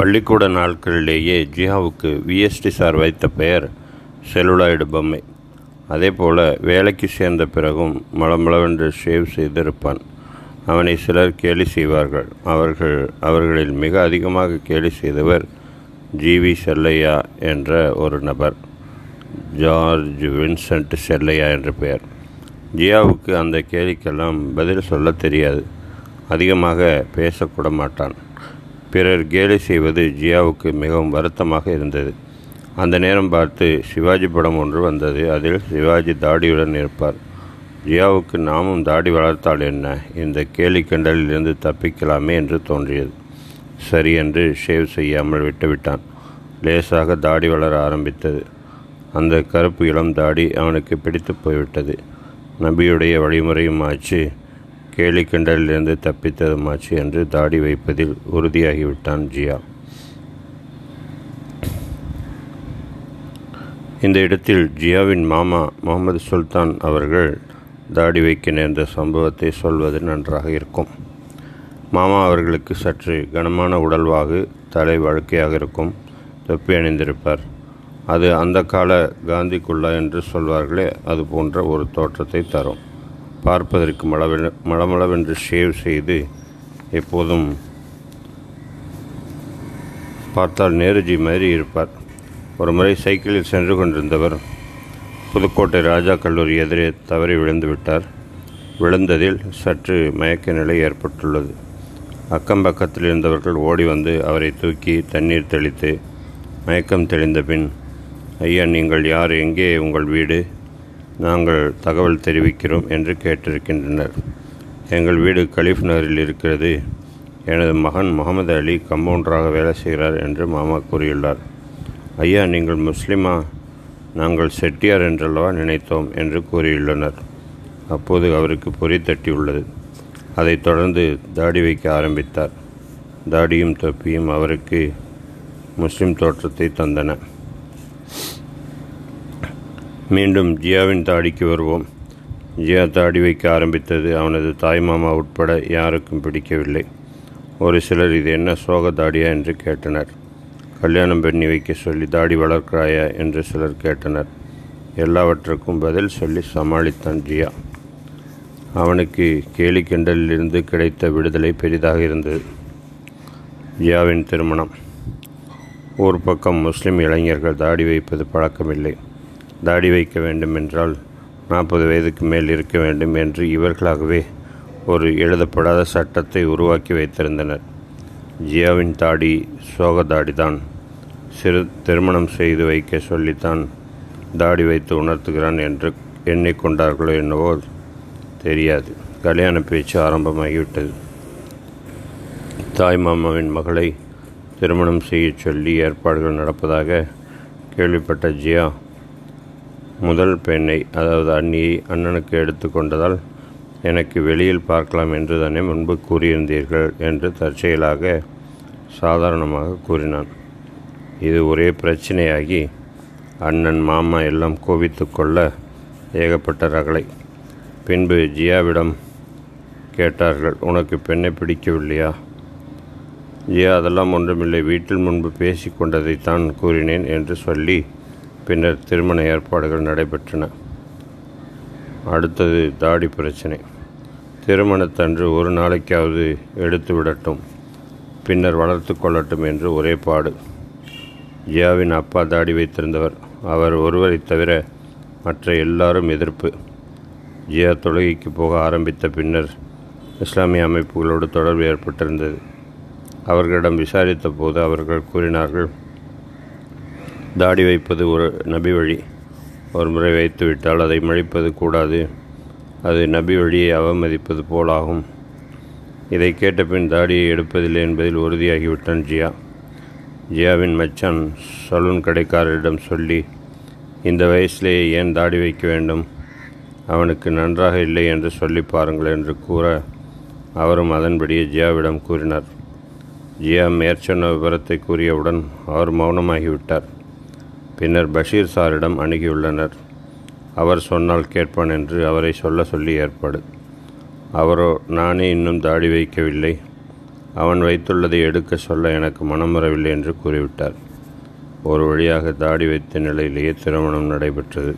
பள்ளிக்கூட நாட்களிலேயே ஜியாவுக்கு VST sir வைத்த பெயர் செல்லுலாய்டு பொம்மை. அதே போல் வேலைக்கு சேர்ந்த பிறகும் மளமளவென்று ஷேவ் செய்திருப்பான். அவனை சிலர் கேலி செய்வார்கள். அவர்கள் அவர்களில் மிக அதிகமாக கேலி செய்தவர் ஜிவி செல்லையா என்ற ஒரு நபர். ஜார்ஜ் வின்சென்ட் செல்லையா என்ற பெயர். ஜியாவுக்கு அந்த கேலிக்கெல்லாம் பதில் சொல்ல தெரியாது. அதிகமாக பேசக்கூட மாட்டான். பிறர் கேலி செய்வது ஜியாவுக்கு மிகவும் வருத்தமாக இருந்தது. அந்த நேரம் பார்த்து சிவாஜி படம் ஒன்று வந்தது. அதில் சிவாஜி தாடியுடன் இருப்பார். ஜியாவுக்கு நாமும் தாடி வளர்த்தால் என்ன? இந்த கேலி கிண்டலிலிருந்து தப்பிக்கலாமே என்று தோன்றியது. சரி என்று ஷேவ் செய்யாமல் விட்டுவிட்டான். லேசாக தாடி வளர ஆரம்பித்தது. அந்த கருப்பு இளம் தாடி அவனுக்கு பிடித்து போய்விட்டது. நபியுடைய வழிமுறையும் ஆச்சு. கேலி கிண்டலிலிருந்து தப்பித்ததுமாச்சு என்று தாடி வைப்பதில் உறுதியாகிவிட்டான் ஜியா. இந்த இடத்தில் ஜியாவின் மாமா முகமது சுல்தான் அவர்கள் தாடி வைக்க நேர்ந்த சம்பவத்தை சொல்வது நன்றாக இருக்கும். மாமா அவர்களுக்கு சற்று கனமான உடல்வாகு தலை வழுக்கையாக இருக்கும் தொப்பி அணிந்திருப்பார். அது அந்த கால காந்தி குல்லா என்று சொல்வார்களே அது போன்ற ஒரு தோற்றத்தை தரும். பார்ப்பதற்கு மளவென மளமளவென்று ஷேவ் செய்து எப்போதும் பார்த்தால் நேருஜி மாதிரி இருப்பார். ஒரு முறை சைக்கிளில் சென்று கொண்டிருந்தவர் புதுக்கோட்டை ராஜா கல்லூரி எதிரே தவறி விழுந்து விட்டார். விழுந்ததில் சற்று மயக்க நிலை ஏற்பட்டுள்ளது. அக்கம் பக்கத்தில் இருந்தவர்கள் ஓடி வந்து அவரை தூக்கி தண்ணீர் தெளித்து மயக்கம் தெளிந்த பின் ஐயா நீங்கள் யார்? எங்கே உங்கள் வீடு? நாங்கள் தகவல் தெரிவிக்கிறோம் என்று கேட்டிருக்கின்றனர். எங்கள் வீடு கலீஃப் நகரில் இருக்கிறது. எனது மகன் முகமது அலி கம்பவுண்டராக வேலை செய்கிறார் என்று மாமா கூறியுள்ளார். ஐயா நீங்கள் முஸ்லிமா? நாங்கள் செட்டியார் என்றல்லவா நினைத்தோம் என்று கூறியுள்ளனர். அப்போது அவருக்கு பொறி தட்டியுள்ளது அதைத் தொடர்ந்து தாடி வைக்க ஆரம்பித்தார். தாடியும் தொப்பியும் அவருக்கு முஸ்லிம் தோற்றத்தை தந்தன. மீண்டும் ஜியாவின் தாடிக்கு வருவோம். ஜியா தாடி வைக்க ஆரம்பித்தது அவனது தாய்மாமா உட்பட யாருக்கும் பிடிக்கவில்லை. ஒரு சிலர் இது என்ன சோக தாடியா என்று கேட்டனர். கல்யாணம் பண்ணி வைக்க சொல்லி தாடி வளர்க்கிறாயா என்று சிலர் கேட்டனர். எல்லாவற்றுக்கும் பதில் சொல்லி சமாளித்தான் ஜியா. அவனுக்கு கேலி கிண்டலிலிருந்து கிடைத்த விடுதலை பெரிதாக இருந்தது. ஜியாவின் திருமணம். ஒரு பக்கம் முஸ்லிம் இளைஞர்கள் தாடி வைப்பது பழக்கமில்லை. தாடி வைக்க வேண்டும் என்றால் நாற்பது வயதுக்கு மேல் இருக்க வேண்டும் என்று இவர்களாகவே ஒரு எழுதப்படாத சட்டத்தை உருவாக்கி வைத்திருந்தனர். ஜியாவின் தாடி சோக தாடிதான். சிறு திருமணம் செய்து வைக்க சொல்லித்தான் தாடி வைத்து உணர்த்துகிறான் என்று எண்ணிக்கொண்டார்களோ என்னவோ தெரியாது. கல்யாண பேச்சு ஆரம்பமாகிவிட்டது. தாய் மாமாவின் மகளை திருமணம் செய்ய சொல்லி ஏற்பாடுகள் நடப்பதாக கேள்விப்பட்ட ஜியா முதல் பெண்ணை அதாவது அண்ணியை அண்ணனுக்கு எடுத்துக்கொண்டதால் எனக்கு வெளியில் பார்க்கலாம் என்று தானே முன்பு கூறியிருந்தீர்கள் என்று தற்செயலாக சாதாரணமாக கூறினான். இது ஒரே பிரச்சனையாகி அண்ணன் மாமா எல்லாம் கோபித்து கொள்ள ஏகப்பட்ட ரகளை. பின்பு ஜியாவிடம் கேட்டார்கள் உனக்கு பெண்ணை பிடிக்கவில்லையா? ஜியா அதெல்லாம் ஒன்றுமில்லை வீட்டில் முன்பு பேசி கொண்டதைத்தான் கூறினேன் என்று சொல்லி பின்னர் திருமண ஏற்பாடுகள் நடைபெற்றன. அடுத்தது தாடி பிரச்சனை. திருமணத்தன்று ஒரு நாளைக்காவது எடுத்து விடட்டும் பின்னர் வளர்த்து கொள்ளட்டும் என்று ஒரே பாடு. ஜியாவின் அப்பா தாடி வைத்திருந்தவர். அவர் ஒருவரை தவிர மற்ற எல்லாரும் எதிர்ப்பு. ஜியா தொழுகைக்கு போக ஆரம்பித்த பின்னர் இஸ்லாமிய அமைப்புகளோடு தொடர்பு ஏற்பட்டிருந்தது. அவர்களிடம் விசாரித்த போது அவர்கள் கூறினார்கள் தாடி வைப்பது ஒரு நபி வழி. ஒரு முறை வைத்துவிட்டால் அதை மழிப்பது கூடாது. அது நபி வழியை அவமதிப்பது போலாகும். இதை கேட்டபின் தாடியை எடுப்பதில்லை என்பதில் உறுதியாகிவிட்டான் ஜியா. ஜியாவின் மச்சான் சலூன் கடைக்காரரிடம் சொல்லி இந்த வயசிலேயே ஏன் தாடி வைக்க வேண்டும்? அவனுக்கு நன்றாக இல்லை என்று சொல்லி பாருங்கள் என்று கூற அவரும் அதன்படியே ஜியாவிடம் கூறினார். ஜியா மேற்சொன்ன விவரத்தை கூறியவுடன் அவர் மௌனமாகிவிட்டார். பின்னர் பஷீர் சாரிடம் அணுகியுள்ளனர். அவர் சொன்னால் கேட்பான் என்று அவரை சொல்ல சொல்லி ஏற்பாடு. அவரோ நானே இன்னும் தாடி வைக்கவில்லை. அவன் வைத்துள்ளதை எடுக்க சொல்ல எனக்கு மனம் வரவில்லை என்று கூறிவிட்டார். ஒரு வழியாக தாடி வைத்த நிலையிலேயே திருமணம் நடைபெற்றது.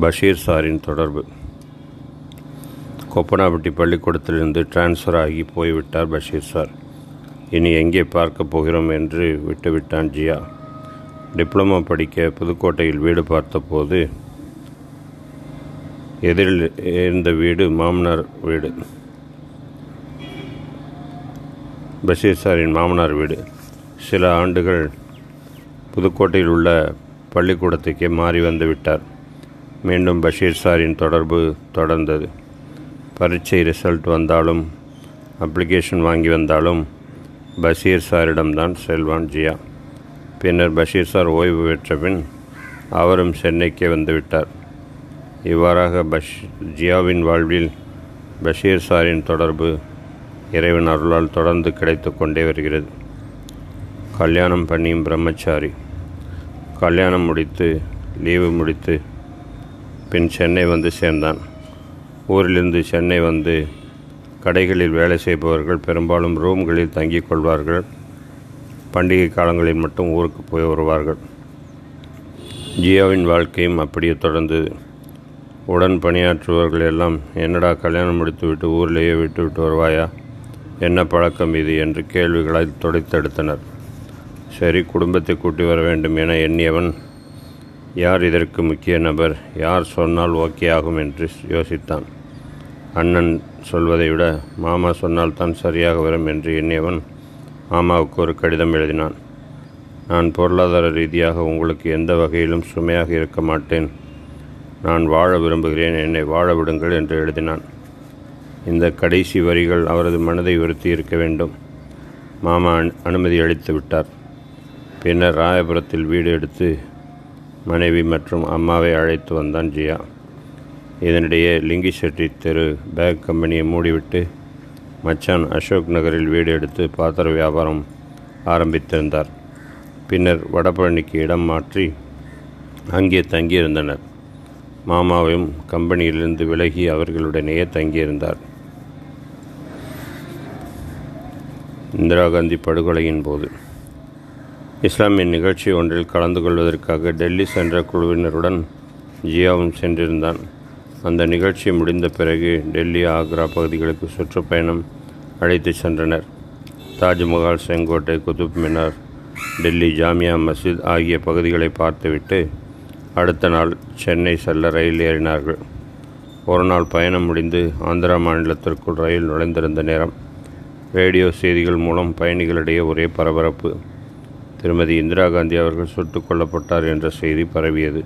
பஷீர் சாரின் தொடர்பு. கொப்பனாப்பட்டி பள்ளிக்கூடத்திலிருந்து டிரான்ஸ்ஃபர் ஆகி போய்விட்டார் பஷீர் சார். இனி எங்கே பார்க்க போகிறோம் என்று விட்டுவிட்டான் ஜியா. டிப்ளமோ படிக்க புதுக்கோட்டையில் வீடு பார்த்தபோது எதிரில் இருந்த வீடு மாமனார் வீடு. பஷீர் சாரின் மாமனார் வீடு. சில ஆண்டுகள் புதுக்கோட்டையில் உள்ள பள்ளிக்கூடத்துக்கே மாறி வந்து விட்டார். மீண்டும் பஷீர் சாரின் தொடர்பு தொடர்ந்தது. பரீட்சை ரிசல்ட் வந்தாலும் அப்ளிகேஷன் வாங்கி வந்தாலும் பஷீர் சாரிடம்தான் செல்வான் ஜியா. பின்னர் பஷீர் சார் ஓய்வு பெற்ற பின் அவரும் சென்னைக்கே வந்துவிட்டார். இவ்வாறாக பஷ் ஜியாவின் வாழ்வில் பஷீர் சாரின் தொடர்பு இறைவன் அருளால் தொடர்ந்து கிடைத்து கொண்டே வருகிறது. கல்யாணம் பண்ணியும் பிரம்மச்சாரி. கல்யாணம் முடித்து லீவு முடித்து பின் சென்னை வந்து சேர்ந்தான். ஊரிலிருந்து சென்னை வந்து கடைகளில் வேலை செய்பவர்கள் பெரும்பாலும் ரூம்களில் தங்கிக் கொள்வார்கள். பண்டிகை காலங்களில் மட்டும் ஊருக்கு போய் வருவார்கள். ஜியோவின் வாழ்க்கையும் அப்படியே தொடர்ந்தது உடன் பணியாற்றுபவர்கள் எல்லாம் என்னடா கல்யாணம் முடித்துவிட்டு ஊரிலேயே விட்டுவிட்டு வருவாயா? என்ன பழக்கம் இது? என்று கேள்விகளை துடைத்தெடுத்தனர். சரி குடும்பத்தை கூட்டி வர வேண்டும் என எண்ணியவன் யார்? இதற்கு முக்கிய நபர் யார் சொன்னால் ஓகே ஆகும் என்று யோசித்தான். அண்ணன் சொல்வதை விட மாமா சொன்னால் தான் சரியாக வரும் என்று எண்ணியவன் மாமாவுக்கு ஒரு கடிதம் எழுதினான். நான் பொருளாதார ரீதியாக உங்களுக்கு எந்த வகையிலும் சுமையாக இருக்க மாட்டேன். நான் வாழ விரும்புகிறேன். என்னை வாழ விடுங்கள் என்று எழுதினான். இந்த கடைசி வரிகள் அவரது மனதை உறுத்தி இருக்க வேண்டும். மாமா அனுமதி அளித்து விட்டார். பின்னர் ராயபுரத்தில் வீடு எடுத்து மனைவி மற்றும் அம்மாவை அழைத்து வந்தான் ஜியா. இதனிடையே லிங்கி செட்டி தெரு பேக் கம்பெனியை மூடிவிட்டு மச்சான் அசோக் நகரில் வீடு எடுத்து பாத்திர வியாபாரம் ஆரம்பித்திருந்தார். பின்னர் வடபழனிக்கு இடம் மாற்றி அங்கே தங்கியிருந்தனர். மாமாவையும் கம்பெனியிலிருந்து விலகி அவர்களுடனேயே தங்கியிருந்தார். இந்திரா காந்தி படுகொலையின் போது. இஸ்லாமிய நிகழ்ச்சி ஒன்றில் கலந்து கொள்வதற்காக டெல்லி சென்ற குழுவினருடன் ஜியாவும் சென்றிருந்தான். அந்த நிகழ்ச்சி முடிந்த பிறகு டெல்லி ஆக்ரா பகுதிகளுக்கு சுற்றுப்பயணம் அழைத்து சென்றனர். தாஜ்மஹால் செங்கோட்டை குதுப் மினார் டெல்லி ஜாமியா மஸ்ஜித் ஆகிய பகுதிகளை பார்த்துவிட்டு அடுத்த நாள் சென்னை செல்ல ரயில் ஏறினார்கள். ஒரு நாள் பயணம் முடிந்து ஆந்திரா மாநிலத்திற்குள் ரயில் நுழைந்திருந்த நேரம் ரேடியோ செய்திகள் மூலம் பயணிகளிடையே ஒரே பரபரப்பு. திருமதி இந்திரா காந்தி அவர்கள் சுட்டுக் கொல்லப்பட்டார் என்ற செய்தி பரவியது.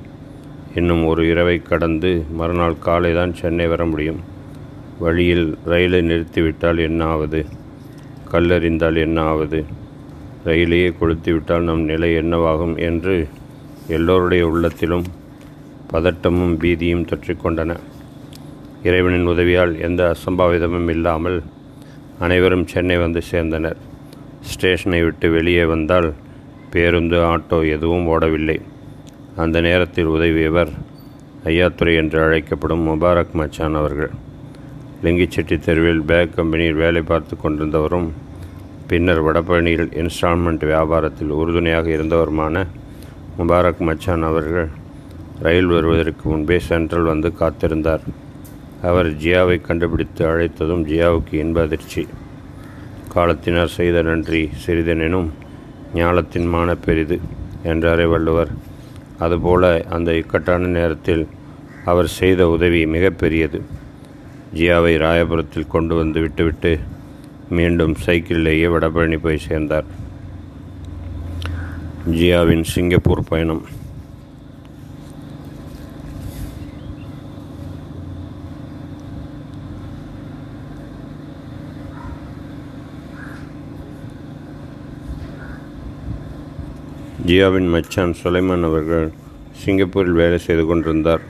இன்னும் ஒரு இரவை கடந்து மறுநாள் காலை தான் சென்னை வர முடியும். வழியில் ரயிலை நிறுத்திவிட்டால் என்ன ஆவது கல்லறிந்தால் என்ன ஆவது ரயிலையே கொளுத்திவிட்டால் நம் நிலை என்னவாகும் என்று எல்லோருடைய உள்ளத்திலும் பதட்டமும் பீதியும் தொற்றிக்கொண்டன. இறைவனின் உதவியால் எந்த அசம்பாவிதமும் இல்லாமல் அனைவரும் சென்னை வந்து சேர்ந்தனர். ஸ்டேஷனை விட்டு வெளியே வந்தால் பேருந்து ஆட்டோ எதுவும் ஓடவில்லை. அந்த நேரத்தில் உதவியவர் ஐயாத்துறை என்று அழைக்கப்படும் முபாரக் மச்சான் அவர்கள். லிங்கிச்செட்டி தெருவில் பேக் கம்பெனியில் வேலை பார்த்து கொண்டிருந்தவரும் பின்னர் வடபழனியில் இன்ஸ்டால்மெண்ட் வியாபாரத்தில் உறுதுணையாக இருந்தவருமான முபாரக் மச்சான் அவர்கள் ரயில் வருவதற்கு முன்பே சென்ட்ரல் வந்து காத்திருந்தார். அவர் ஜியாவை கண்டுபிடித்து அழைத்ததும் ஜியாவுக்கு இன்ப அதிர்ச்சி. காலத்தினர் செய்த நன்றி சிறிதெனினும் ஞாலத்தின் மான பெரிது என்றாரே வள்ளுவர். அதுபோல அந்த இக்கட்டான நேரத்தில் அவர் செய்த உதவி மிகப்பெரியது. ஜியாவை ராயபுரத்தில் கொண்டு வந்து விட்டுவிட்டு மீண்டும் சைக்கிளிலேயே வடபழனி போய் சேர்ந்தார். ஜியாவின் சிங்கப்பூர் பயணம். ஜியாவின் மச்சான் சுலைமான் அவர்கள் சிங்கப்பூரில் வேலை செய்து கொண்டிருந்தார்.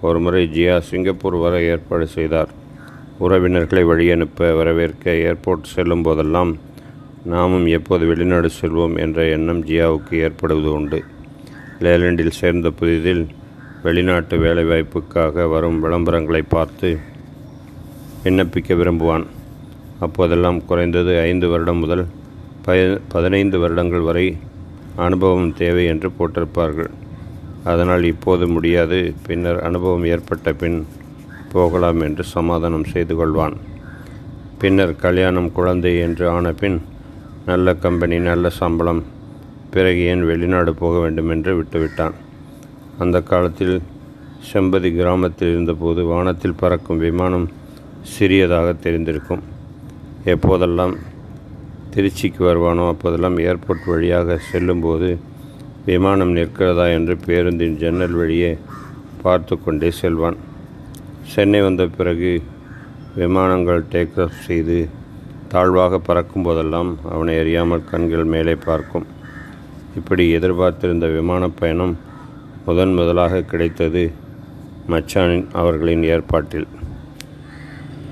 ஒருமுறை ஜியா சிங்கப்பூர் வர ஏற்பாடு செய்தார். உறவினர்களை வழியனுப்ப வரவேற்க ஏர்போர்ட் செல்லும் போதெல்லாம் நாமும் எப்போது வெளிநாடு செல்வோம் என்ற எண்ணம் ஜியாவுக்கு ஏற்படுவது உண்டு. லேலண்டில் சேர்ந்த புதிதில் வெளிநாட்டு வேலைவாய்ப்புக்காக வரும் விளம்பரங்களை பார்த்து விண்ணப்பிக்க விரும்புவான். அப்போதெல்லாம் குறைந்தது ஐந்து வருடம் முதல் பய பதினைந்து வருடங்கள் வரை அனுபவம் தேவை என்று போட்டிருப்பார்கள். அதனால் இப்போது முடியாது. பின்னர் அனுபவம் ஏற்பட்ட பின் போகலாம் என்று சமாதானம் செய்து கொள்வான். பின்னர் கல்யாணம் குழந்தை என்று ஆன பின் நல்ல கம்பெனி நல்ல சம்பளம் பிறகு ஏன் வெளிநாடு போக வேண்டும் என்று விட்டுவிட்டான். அந்த காலத்தில் செம்பதி கிராமத்தில் இருந்தபோது வானத்தில் பறக்கும் விமானம் சிறியதாக தெரிந்திருக்கும். எப்போதெல்லாம் திருச்சிக்கு வருவானோ அப்போதெல்லாம் ஏர்போர்ட் வழியாக செல்லும்போது விமானம் நிற்கிறதா என்று பேருந்தின் ஜன்னல் வழியே பார்த்து கொண்டே செல்வான். சென்னை வந்த பிறகு விமானங்கள் டேக் ஆஃப் செய்து தாழ்வாக பறக்கும் போதெல்லாம் அவனை அறியாமல் கண்கள் மேலே பார்க்கும். இப்படி எதிர்பார்த்திருந்த விமானப் பயணம் முதன் முதலாக கிடைத்தது மச்சானின் அவர்களின் ஏற்பாட்டில்.